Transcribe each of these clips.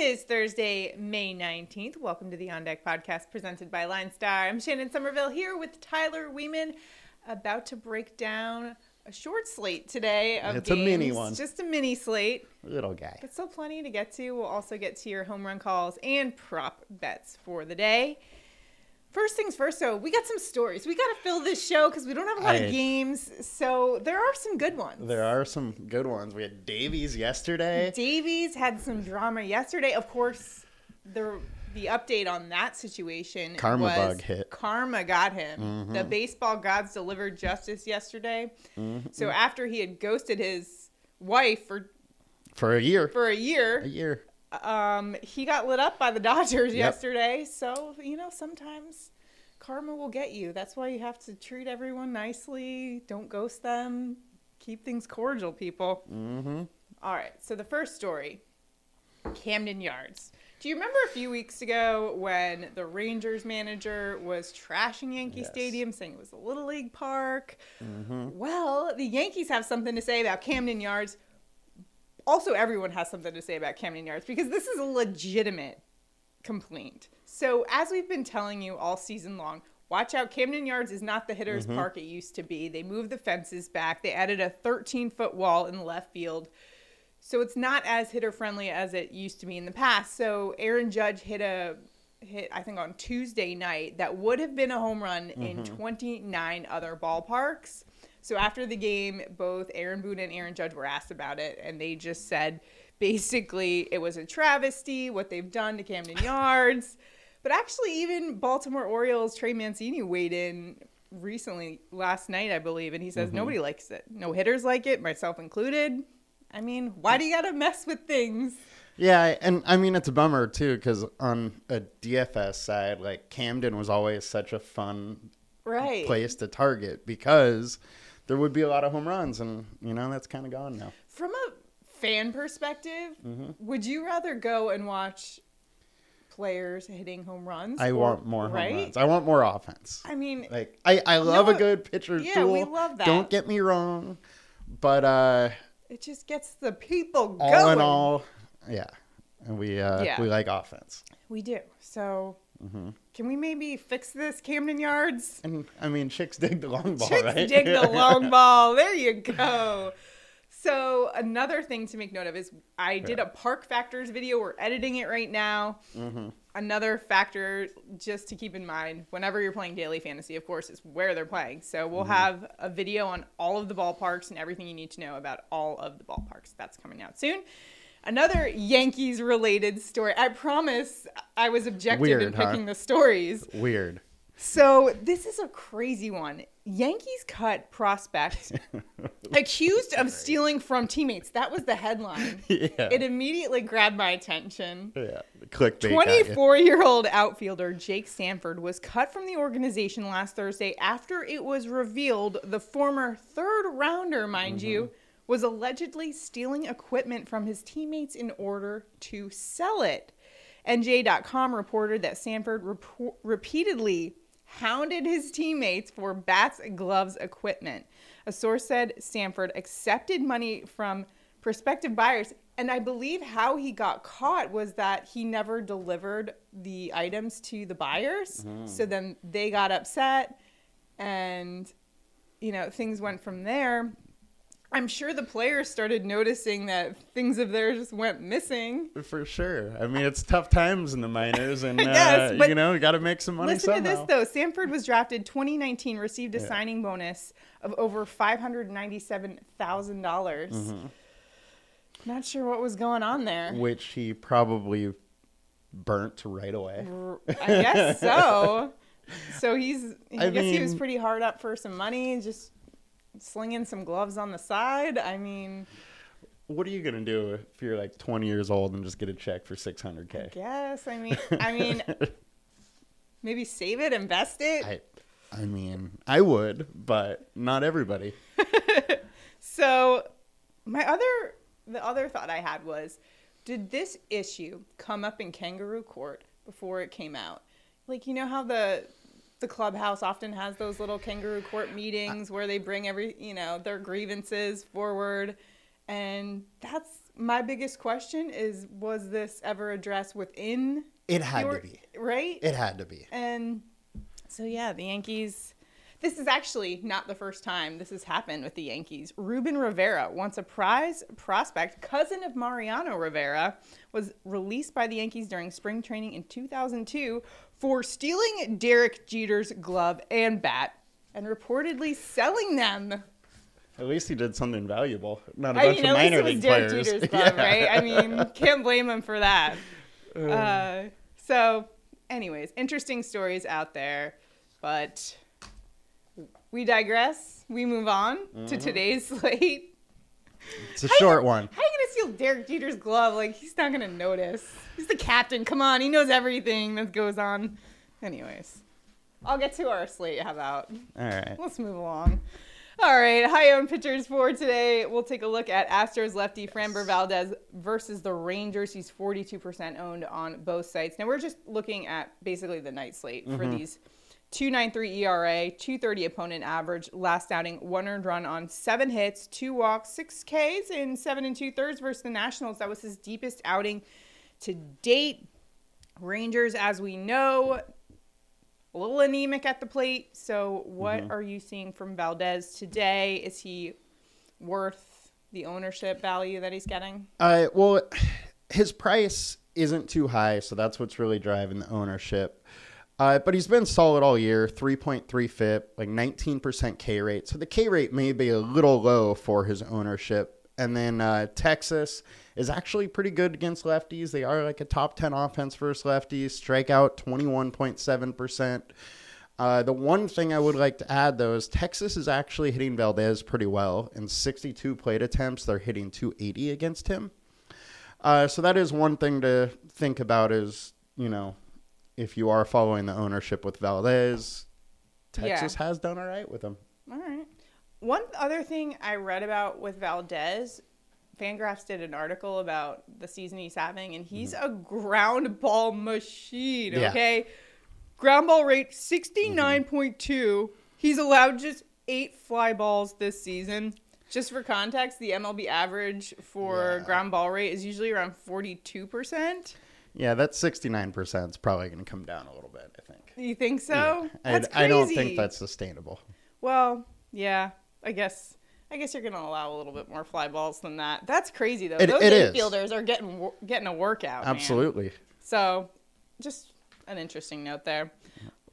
It is Thursday, May 19th. Welcome to the On Deck podcast presented by LineStar. I'm Shannon Somerville here with Tyler Weeman, about to break down a short slate today of It's a mini one. Just a mini slate, Little guy. but still plenty to get to. We'll also get to your home run calls and prop bets for the day. First things first, though, we got some stories. We got to fill this show because we don't have a lot I- of games. So there are some good ones. There are some good ones. We had Davies yesterday. Davies had some drama yesterday. Of course, the the update on that situation Karma was bug hit. Mm-hmm. Karma got him. The baseball gods delivered justice yesterday. Mm-hmm. So after he had ghosted his wife for For a year. for a year a year. Um, he got lit up by the Dodgers Yep. yesterday. So you know sometimes karma will get you. That's why you have to treat everyone nicely. Don't ghost them. Keep things cordial, people. Mm-hmm. All right. So the first story, Camden Yards. Do you remember a few weeks ago when the Rangers manager was trashing Yankee Yes. Stadium, saying it was a little league park? Mm-hmm. Well, the Yankees have something to say about Camden Yards. Also, everyone has something to say about Camden Yards because this is a legitimate complaint. So, as we've been telling you all season long, watch out. Camden Yards is not the hitter's mm-hmm. park it used to be. They moved the fences back, they added a 13 foot wall in the left field. So, it's not as hitter friendly as it used to be in the past. So, Aaron Judge hit a hit, I think, on Tuesday night that would have been a home run in mm-hmm. 29 other ballparks. So after the game, both Aaron Boone and Aaron Judge were asked about it, and they just said basically it was a travesty what they've done to Camden Yards. But actually, even Baltimore Orioles Trey Mancini weighed in recently last night, I believe, and he says mm-hmm. nobody likes it. No hitters like it, myself included. I mean, why do you gotta mess with things? Yeah, and I mean it's a bummer too because on a DFS side, like Camden was always such a fun Right. place to target because there would be a lot of home runs, and you know that's kind of gone now. From a fan perspective, Mm-hmm. would you rather go and watch players hitting home runs? I or- want more home right? runs. I want more offense. I mean, Like I, I love what? a good pitcher Yeah, duel. we love that. Don't get me wrong, but uh, it just gets the people all going. in all, yeah, and we uh, Yeah. we like offense. we do. So, Mm-hmm. can we maybe fix this, Camden Yards? And I mean, chicks dig the long ball, Chicks right? dig the long ball. There you go. So another thing to make note of is I did a Park Factors video. We're editing it right now. Mm-hmm. Another factor just to keep in mind whenever you're playing daily fantasy, of course, is where they're playing. So we'll Mm-hmm. have a video on all of the ballparks and everything you need to know about all of the ballparks. That's coming out soon. Another Yankees related story. I promise I was objective in Weird, huh? picking the stories. Weird. So this is a crazy one. Yankees cut prospect accused of stealing from teammates. That was the headline. Yeah. It immediately grabbed my attention. yeah. Clickbait. 24 year old outfielder Jake Sanford was cut from the organization last Thursday after it was revealed the former third rounder, mind mm-hmm. you, was allegedly stealing equipment from his teammates in order to sell it. NJ.com reported that Sanford repo- repeatedly hounded his teammates for bats, gloves, equipment. A source said Sanford accepted money from prospective buyers. And I believe how he got caught was that he never delivered the items to the buyers. Mm-hmm. So then they got upset and, you know, things went from there. I'm sure the players started noticing that things of theirs just went missing. For sure. I mean, it's tough times in the minors, and uh, Yes, but you know, you got to make some money Listen somehow. to this though. Sanford was drafted 2019, received a Yeah. signing bonus of over five hundred ninety-seven thousand dollars. Mm-hmm. Not sure what was going on there. Which he probably burnt right away. I guess so. So he's. I, I guess he was pretty hard up for some money, just slinging some gloves on the side. I mean, What are you gonna do if you're like 20 years old and just get a check for 600k? guess. I mean, I mean, maybe save it, invest it. I, I mean, I would, but not everybody. So, my other the other thought I had was, did this issue come up in kangaroo court before it came out? Like you know how the the clubhouse often has those little kangaroo court meetings where they bring every you know their grievances forward, and that's my biggest question is was this ever addressed within It had your- to be. right? It had to be. And so, yeah, the Yankees. This is actually not the first time this has happened with the Yankees. Ruben Rivera, once a prize prospect, cousin of Mariano Rivera, was released by the Yankees during spring training in 2002 for stealing Derek Jeter's glove and bat and reportedly selling them. At least he did something valuable. Not a I bunch mean, of minor league Derek players. Jeter's glove, Yeah. right? I mean, can't blame him for that. Uh, so, anyways, interesting stories out there, but we digress. We move on to Mm-hmm. today's slate. It's a How you- short one. How are you gonna steal Derek Jeter's glove? Like he's not gonna notice. He's the captain. Come on, he knows everything that goes on. Anyways, I'll get to our slate. How about? All right. Let's move along. All right, high owned pitchers for today. We'll take a look at Astros lefty Framber Valdez versus the Rangers. He's 42% owned on both sites. Now we're just looking at basically the night slate for these 293 ERA, 230 opponent average, last outing, one earned run on seven hits, two walks, six Ks, in seven and two thirds versus the Nationals. That was his deepest outing to date. Rangers, as we know, a little anemic at the plate. So, what are you seeing from Valdez today? Is he worth the ownership value that he's getting? Uh, well, his price isn't too high, so that's what's really driving the ownership. Uh, but he's been solid all year, 3.3 FIP, like 19% K rate. So the K rate may be a little low for his ownership. And then uh, Texas is actually pretty good against lefties. They are like a top 10 offense versus lefties. Strikeout 21.7%. Uh, the one thing I would like to add, though, is Texas is actually hitting Valdez pretty well. In 62 plate attempts, they're hitting 280 against him. Uh, so that is one thing to think about is, you know, if you are following the ownership with Valdez, Texas has done all right with him. All right. One other thing I read about with Valdez, Fangraphs did an article about the season he's having, and he's mm-hmm. a ground ball machine. Yeah. Okay, ground ball rate sixty nine point two. He's allowed just eight fly balls this season. Just for context, the MLB average for Yeah. ground ball rate is usually around forty two percent. Yeah, that 69% is probably going to come down a little bit, I think. You think so? I, That's I don't think that's sustainable. Well, yeah, I guess. I guess you're gonna allow a little bit more fly balls than that. That's crazy though. It- Those it is. infielders are getting getting a workout. man. Absolutely. So, just an interesting note there.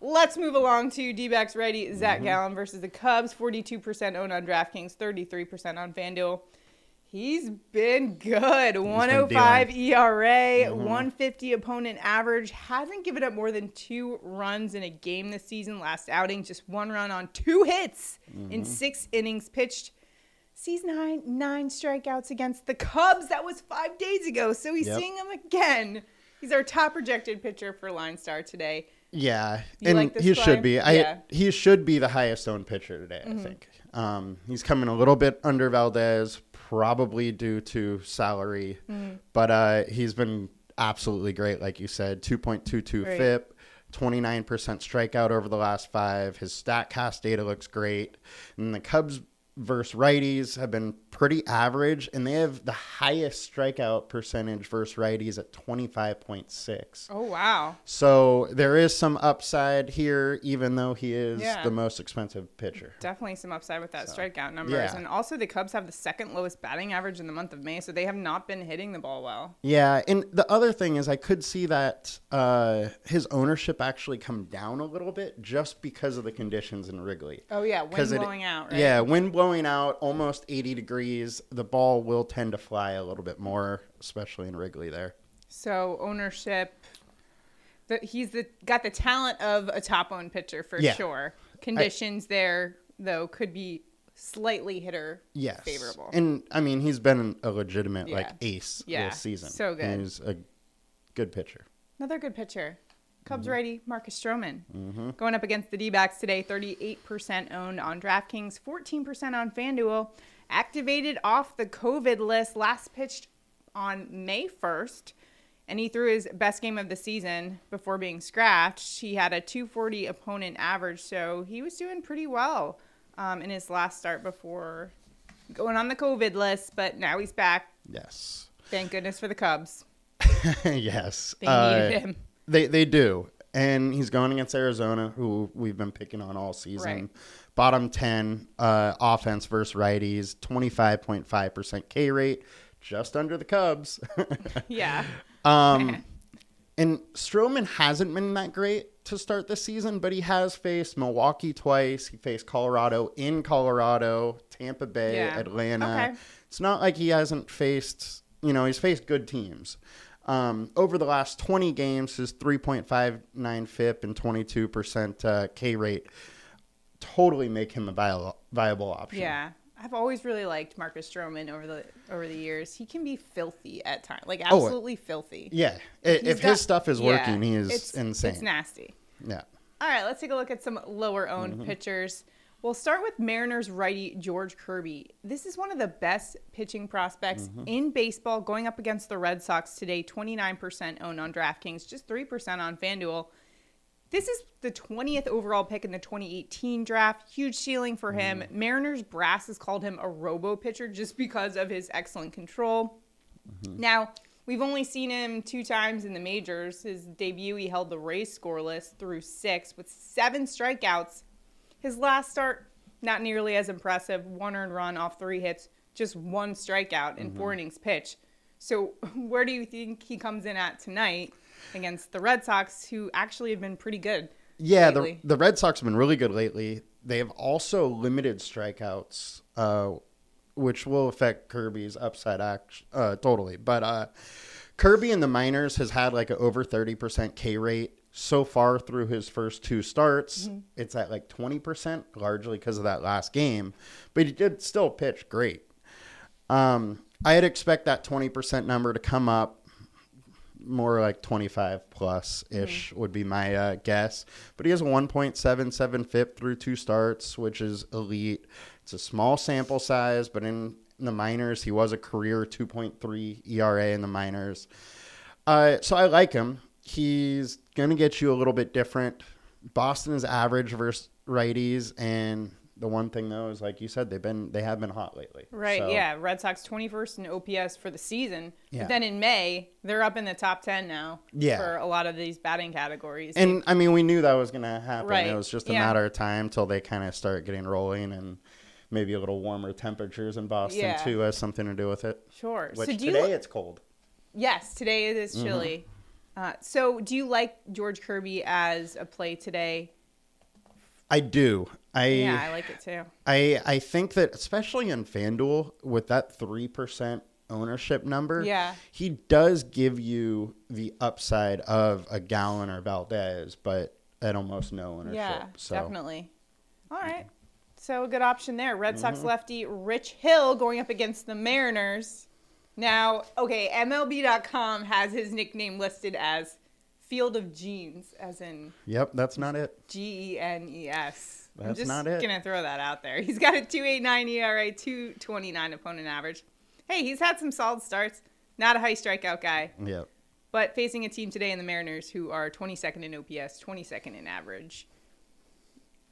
Let's move along to D-backs ready. Mm-hmm. Zach Gallen versus the Cubs. 42% owned on DraftKings, 33% on FanDuel. He's been good. 105 ERA, 150 opponent average. Hasn't given up more than two runs in a game this season. Last outing, just one run on two hits in six innings pitched. Season nine nine strikeouts against the Cubs. That was five days ago. So he's Yep. seeing them again. He's our top projected pitcher for LineStar today. Yeah, You and like he play? should be. I Yeah. Mm-hmm. he should be the highest owned pitcher today. I think. Um, he's coming a little bit under Valdez, probably due to salary, Mm-hmm. but uh, he's been absolutely great. Like you said, two point two two Right. FIP. 29% strikeout over the last five. His StatCast data looks great. And the Cubs versus righties have been pretty average, and they have the highest strikeout percentage versus righties at 25.6. Oh wow. So there is some upside here, even though he is Yeah. the most expensive pitcher. Definitely some upside with that So, strikeout numbers. yeah. And also the Cubs have the second lowest batting average in the month of May, so they have not been hitting the ball well. Yeah, and the other thing is, I could see that uh, his ownership actually come down a little bit just because of the conditions in Wrigley. Oh yeah, wind 'Cause it- blowing out, right? Yeah, wind blowing out, almost 80 degrees. The ball will tend to fly a little bit more, especially in Wrigley there. So ownership that he's the got the talent of a top owned pitcher for Yeah. sure. Conditions there though could be slightly hitter Yes. favorable. And I mean, he's been a legitimate like ace Yeah, this season. so good. And He's a good pitcher. Another good pitcher. Cubs Mm-hmm. righty Marcus Stroman. Going up against the D backs today, 38% owned on DraftKings, 14% on FanDuel. Activated off the COVID list, last pitched on May 1st, and he threw his best game of the season before being scratched. He had a 240 opponent average, so he was doing pretty well um, in his last start before going on the COVID list, but now he's back. Yes. Thank goodness for the Cubs. yes. They Uh, him. They they do. And he's going against Arizona, who we've been picking on all season. Right. Bottom 10 uh, offense versus righties, 25.5% K rate, just under the Cubs. Yeah. um, and Stroman hasn't been that great to start the season, but he has faced Milwaukee twice. He faced Colorado in Colorado, Tampa Bay, Yeah. Atlanta. Okay. It's not like he hasn't faced, you know, he's faced good teams. Um, over the last 20 games, his 3.59 FIP and 22% uh, K rate totally make him a viable, viable option. Yeah. I've always really liked Marcus Stroman over the over the years. He can be filthy at times, like Oh, absolutely filthy. Yeah. I- He's If got- his stuff is yeah, working, he is it's, insane. It's nasty. yeah. All right, let's take a look at some lower owned Mm-hmm. pitchers. We'll start with Mariners righty George Kirby. This is one of the best pitching prospects Mm-hmm. in baseball going up against the Red Sox today. 29% owned on DraftKings, just 3% on FanDuel. This is the 20th overall pick in the 2018 draft. Huge ceiling for him. Mm-hmm. Mariners brass has called him a robo pitcher just because of his excellent control. Mm-hmm. Now, we've only seen him two times in the majors. His debut, he held the Rays scoreless through six with seven strikeouts. His last start, not nearly as impressive. One earned run off three hits, just one strikeout in Mm-hmm. four innings pitch. So, where do you think he comes in at tonight against the Red Sox, who actually have been pretty good? Yeah, the, the Red Sox have been really good lately. They have also limited strikeouts, uh, which will affect Kirby's upside act uh, totally. But uh, Kirby in the minors has had like an over 30% K rate so far through his first two starts. Mm-hmm. It's at like 20%, largely because of that last game. But he did still pitch great. Um, I'd expect that 20% number to come up more like 25 plus ish would be my uh, guess. But he has a 1.77 FIP through two starts, which is elite. It's a small sample size, but in, the minors, he was a career 2.3 ERA in the minors. Uh, so I like him. He's going to get you a little bit different. Boston is average versus righties, and the one thing though is like you said, they've been they have been hot lately. Right, So- yeah. Red Sox 21st in OPS for the season. Yeah. But then in May, they're up in the top 10 now Yeah. for a lot of these batting categories. And I mean, we knew that was going to happen. Right. It was just a Yeah. matter of time till they kind of start getting rolling and maybe a little warmer temperatures in Boston Yeah. too has something to do with it. sure. Which so today you, it's cold. Yes, today it is Mm-hmm. Uh, so do you like George Kirby as a play today? I do. I yeah, I like it too. I I think that especially in FanDuel with that three percent ownership number, Yeah. he does give you the upside of a Gallen or Valdez, but at almost no ownership. Yeah, so. definitely. All right. So a good option there. Red Sox Mm-hmm. lefty Rich Hill going up against the Mariners. Now, okay, MLB.com has his nickname listed as Field of Genes, as in Yep, that's not it. G E N E S. I'm That's just not it. gonna throw that out there. He's got a 2.89 ERA, 2.29 opponent average. Hey, he's had some solid starts. Not a high strikeout guy, Yep. but facing a team today in the Mariners who are 22nd in OPS, 22nd in average.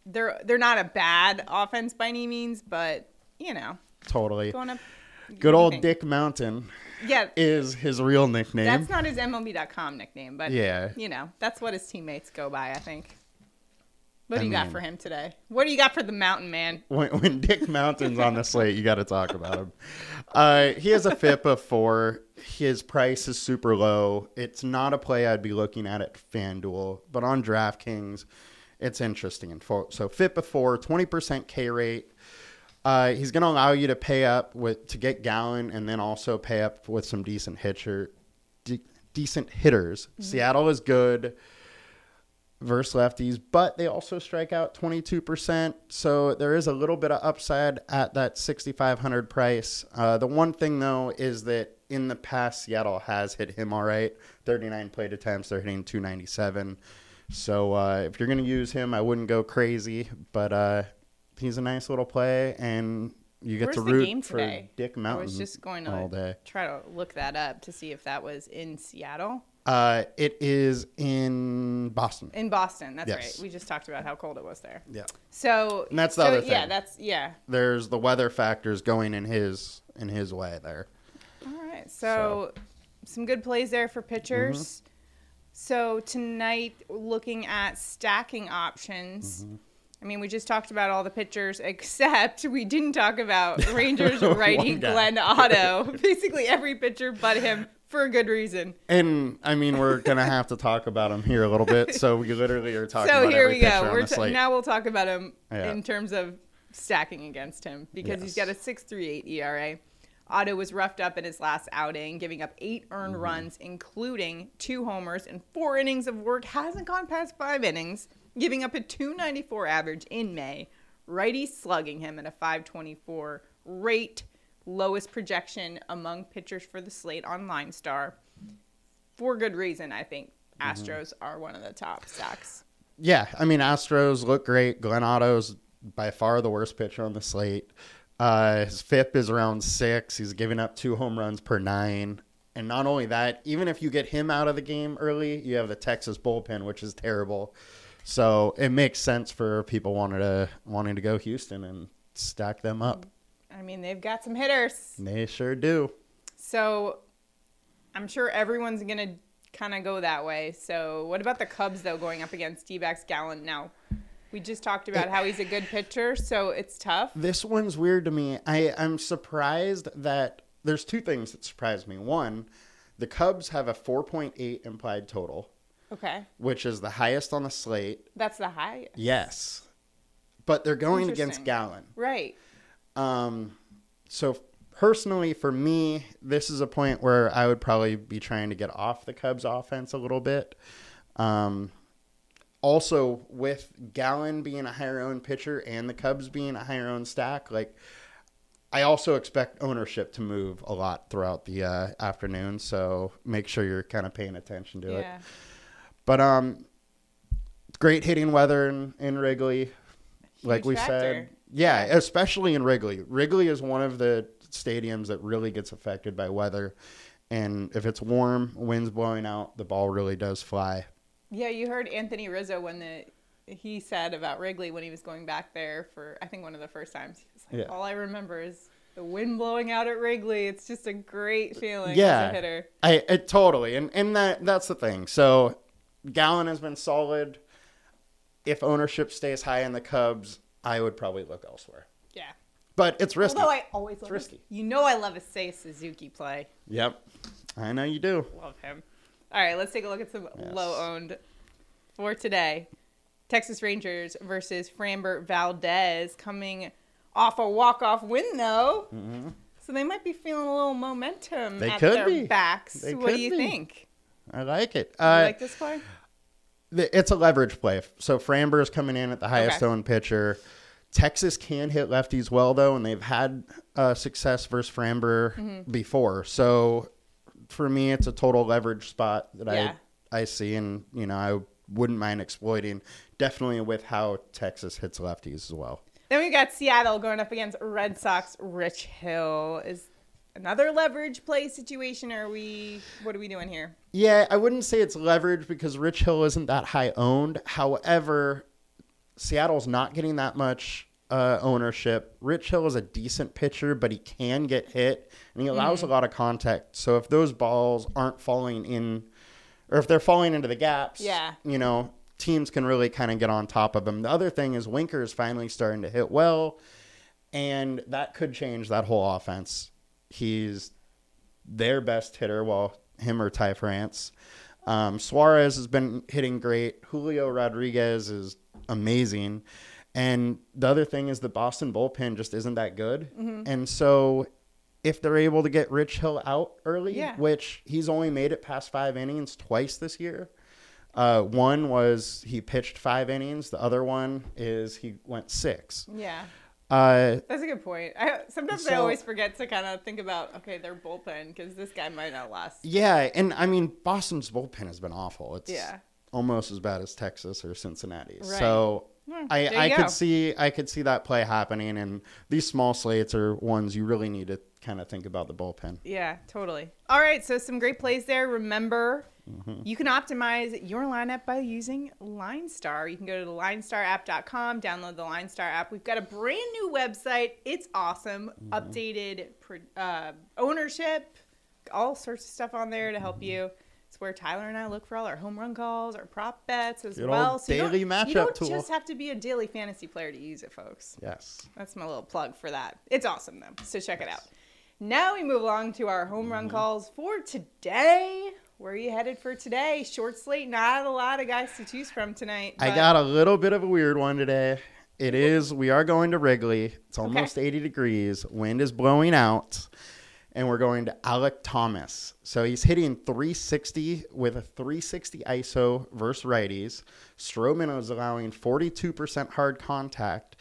They're they're not a bad offense by any means, but you know, Totally. going up. Good what do you old? Dick Mountain Yeah, is his real nickname. that's not his MLB.com nickname, but Yeah. you know, that's what his teammates go by. I think. What I do you got for him today? What do you got for the Mountain Man? when, when Dick Mountain's on the slate, you got to talk about him. Uh, he has a FIP of four. His price is super low. It's not a play I'd be looking at at FanDuel, but on DraftKings, it's interesting. And so FIP of four, 20% K rate. Uh, he's going to allow you to pay up with to get Gallen and then also pay up with some decent hitcher, de- decent hitters. Seattle is good versus lefties, but they also strike out 22%. So there is a little bit of upside at that 6,500 price. Uh, the one thing, though, is that in the past, Seattle has hit him all right. 39 plate attempts, they're hitting 297. So uh, if you're going to use him, I wouldn't go crazy, but uh, he's a nice little play, and you get Where's to the root game for? Dick I Mountain was just going to all day. try to look that up to see if that was in Seattle. Uh, it is in Boston. In Boston, that's Yes. right. We just talked about how cold it was there. Yeah. So And that's the so, other thing. Yeah, that's yeah. There's the weather factors going in his in his way there. All right. right. So, some good plays there for pitchers. Mm-hmm. So tonight, looking at stacking options. Mm-hmm. I mean, we just talked about all the pitchers, except we didn't talk about Rangers righty Glenn Otto. Basically, every pitcher but him for a good reason. And I mean, we're gonna have to talk about him here a little bit. So we literally are talking so here we go. We're now we'll talk about him Yeah. in terms of stacking against him because he's got a 6.38 ERA. Otto was roughed up in his last outing, giving up eight earned Mm-hmm. runs, including two homers and four innings of work. Hasn't gone past five innings, giving up a 294 average in May. Righty slugging him at a 524 rate, lowest projection among pitchers for the slate on LineStar. For good reason, I think Mm-hmm. Astros are one of the top stacks. yeah, I mean, Astros look great. Glenn Otto's by far the worst pitcher on the slate. Uh, his FIP is around six. He's giving up two home runs per nine. And not only that, even if you get him out of the game early, you have the Texas bullpen, which is terrible. So it makes sense for people wanting to wanting to go Houston and stack them up. I mean, they've got some hitters. They sure do. So I'm sure everyone's going to kind of go that way. So what about the Cubs, though, going up against D backs Gallen? Now, we just talked about how he's a good pitcher, so it's tough. This one's weird to me. I, I'm surprised that there's two things that surprise me. One, the Cubs have a 4.8 implied total, Okay. which is the highest on the slate. That's the highest. Yes. But they're going against Gallen. Right. Um, so personally, for me, this is a point where I would probably be trying to get off the Cubs offense a little bit. Um, also, with Gallen being a higher owned pitcher and the Cubs being a higher owned stack, like I also expect ownership to move a lot throughout the uh, afternoon. So make sure you're kind of paying attention to it. But um, great hitting weather in, in Wrigley, like Huge we factor. said. Yeah, especially in Wrigley. Wrigley is one of the stadiums that really gets affected by weather, and if it's warm, winds blowing out, the ball really does fly. Yeah, you heard Anthony Rizzo when the he said about Wrigley when he was going back there for I think one of the first times. He was like, Yeah. all I remember is the wind blowing out at Wrigley. It's just a great feeling Yeah. as a hitter. I it, totally, and and that that's the thing. So, Gallen has been solid. If ownership stays high in the Cubs, I would probably look elsewhere. Yeah. But it's risky. Although I always love risky. You know I love a Seiya Suzuki play. Yep, I know you do. Love him. All right, let's take a look at some Yes. low owned for today. Texas Rangers versus Framber Valdez coming off a walk off win though. So they might be feeling a little momentum Mm-hmm. They at could their be. backs. They what do you be. think? I like it. You Uh, like this play? It's a leverage play. So Framber is coming in at the highest Okay. owned pitcher. Texas can hit lefties well though, and they've had uh, success versus Framber Mm-hmm. before. So for me, it's a total leverage spot that Yeah. I I see, and you know I wouldn't mind exploiting. Definitely with how Texas hits lefties as well. Then we got Seattle going up against Red Sox. Rich Hill is another leverage play situation. Or are we? What are we doing here? Yeah, I wouldn't say it's leverage because Rich Hill isn't that high owned. However, Seattle's not getting that much uh, ownership. Rich Hill is a decent pitcher, but he can get hit and he allows Mm-hmm. a lot of contact. So if those balls aren't falling in, or if they're falling into the gaps, Yeah. you know, teams can really kind of get on top of him. The other thing is Winker is finally starting to hit well, and that could change that whole offense. He's their best hitter, while him or Ty France. Um, Suarez has been hitting great. Julio Rodriguez is amazing. And the other thing is the Boston bullpen just isn't that good. Mm-hmm. And so if they're able to get Rich Hill out early, Yeah. which he's only made it past five innings twice this year. Uh, one was he pitched five innings. The other one is he went six. Yeah. Uh, That's a good point. I, sometimes I always forget to kind of think about okay, their bullpen because this guy might not last. Yeah, and I mean Boston's bullpen has been awful. It's Yeah. almost as bad as Texas or Cincinnati. Right. So I, I go. could see I could see that play happening, and these small slates are ones you really need to kind of think about the bullpen. Yeah, totally. All right, so some great plays there. Remember, Mm-hmm. you can optimize your lineup by using LineStar. You can go to the linestarapp.com, download the LineStar app. We've got a brand new website. It's awesome. Mm-hmm. Updated uh, ownership, all sorts of stuff on there to help you. It's where Tyler and I look for all our home run calls, our prop bets as Good well. you don't- daily you matchup don't tool. just have to be a daily fantasy player to use it, folks. Yes. That's my little plug for that. It's awesome though, so check it out. Now we move along to our home run Mm-hmm. calls for today. Where are you headed for today? Short slate, not a lot of guys to choose from tonight. I got a little bit of a weird one today. It is, we are going to Wrigley. It's almost 80 degrees. Wind is blowing out. And we're going to Alek Thomas. So he's hitting 360 with a 360 ISO versus righties. Stroman is allowing 42% hard contact.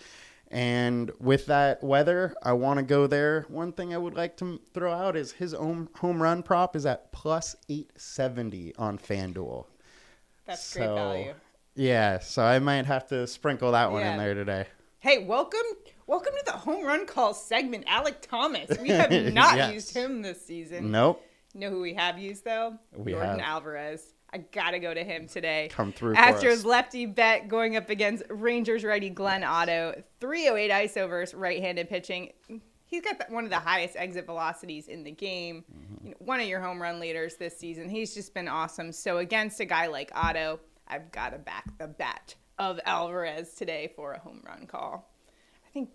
And with that weather, I want to go there. One thing I would like to throw out is his own home run prop is at plus 870 on FanDuel. That's great value. Yeah, so I might have to sprinkle that one Yeah. in there today. Hey, welcome, welcome to the home run call segment, Alek Thomas. We have not Yes. used him this season. Nope. You know who we have used though? We Yordan have. Alvarez. I gotta go to him today. Come through Astros lefty bet going up against Rangers righty Glenn Otto. 308 ISO versus right-handed pitching. He's got the, one of the highest exit velocities in the game. Mm-hmm. You know, one of your home run leaders this season. He's just been awesome. So against a guy like Otto, I've got to back the bet of Alvarez today for a home run call. I think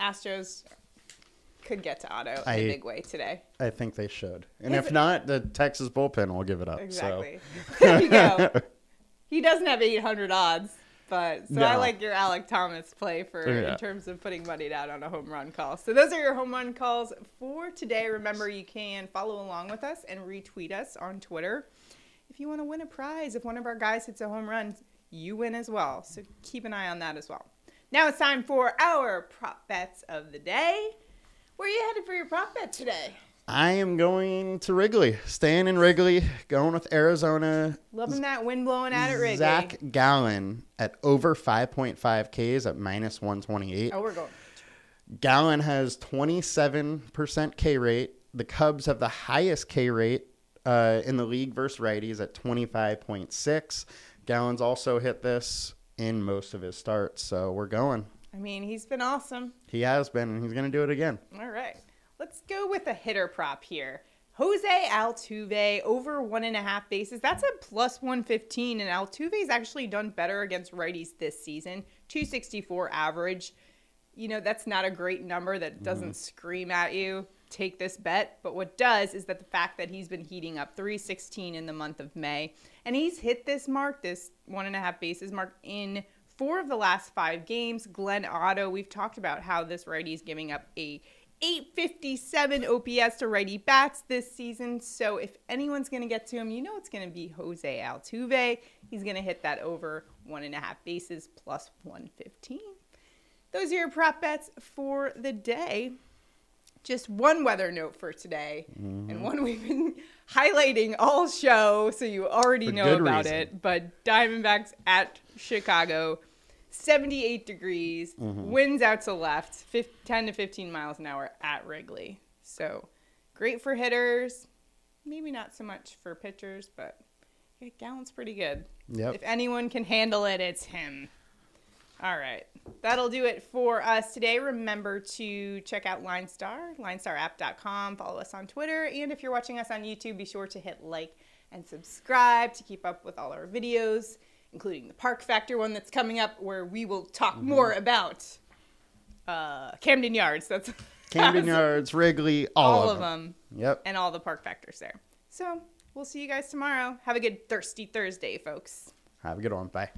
Astros could get to Otto in I- a big way today. I think they should. And Is if it- not, the Texas bullpen will give it up. Exactly. there you go. He doesn't have 800 odds, but so I like your Alek Thomas play for Yeah. in terms of putting money down on a home run call. So those are your home run calls for today. Remember, you can follow along with us and retweet us on Twitter. If you want to win a prize, if one of our guys hits a home run, you win as well. So keep an eye on that as well. Now it's time for our prop bets of the day. Where are you headed for your prop bet today? I am going to Wrigley, staying in Wrigley, going with Arizona. Loving that wind blowing out at Wrigley. Zach Gallen at over 5.5 Ks at minus 128. Oh, we're going. Gallen has 27% K rate. The Cubs have the highest K rate uh, in the league versus righties at 25.6. Gallen's also hit this in most of his starts, so we're going. I mean, he's been awesome. He has been, and he's going to do it again. All right. Let's go with a hitter prop here. Jose Altuve over one and a half bases. That's a plus 115, and Altuve's actually done better against righties this season. 264 average. You know, that's not a great number that doesn't mm-hmm. scream at you, take this bet. But what does is that the fact that he's been heating up 316 in the month of May, and he's hit this mark, this one and a half bases mark, in four of the last five games. Glenn Otto, we've talked about how this righty is giving up a 857 OPS to righty bats this season. So if anyone's going to get to him, you know it's going to be Jose Altuve. He's going to hit that over one and a half bases plus 115. Those are your prop bets for the day. Just one weather note for today, mm-hmm. and one we've been highlighting all show, so you already For know about reason. it. But Diamondbacks at Chicago, 78 degrees, mm-hmm. winds out to left, fif- 10 to 15 miles an hour at Wrigley. So great for hitters, maybe not so much for pitchers, but yeah, Gallen's pretty good. Yep. If anyone can handle it, it's him. All right. That'll do it for us today. Remember to check out LineStar, linestarapp.com. Follow us on Twitter. And if you're watching us on YouTube, be sure to hit like and subscribe to keep up with all our videos, including the Park Factor one that's coming up, where we will talk Mm-hmm. more about uh, Camden Yards. That's Camden Yards, Wrigley, all, all of them. them Yep. and all the Park Factors there. So we'll see you guys tomorrow. Have a good Thirsty Thursday, folks. Have a good one. Bye.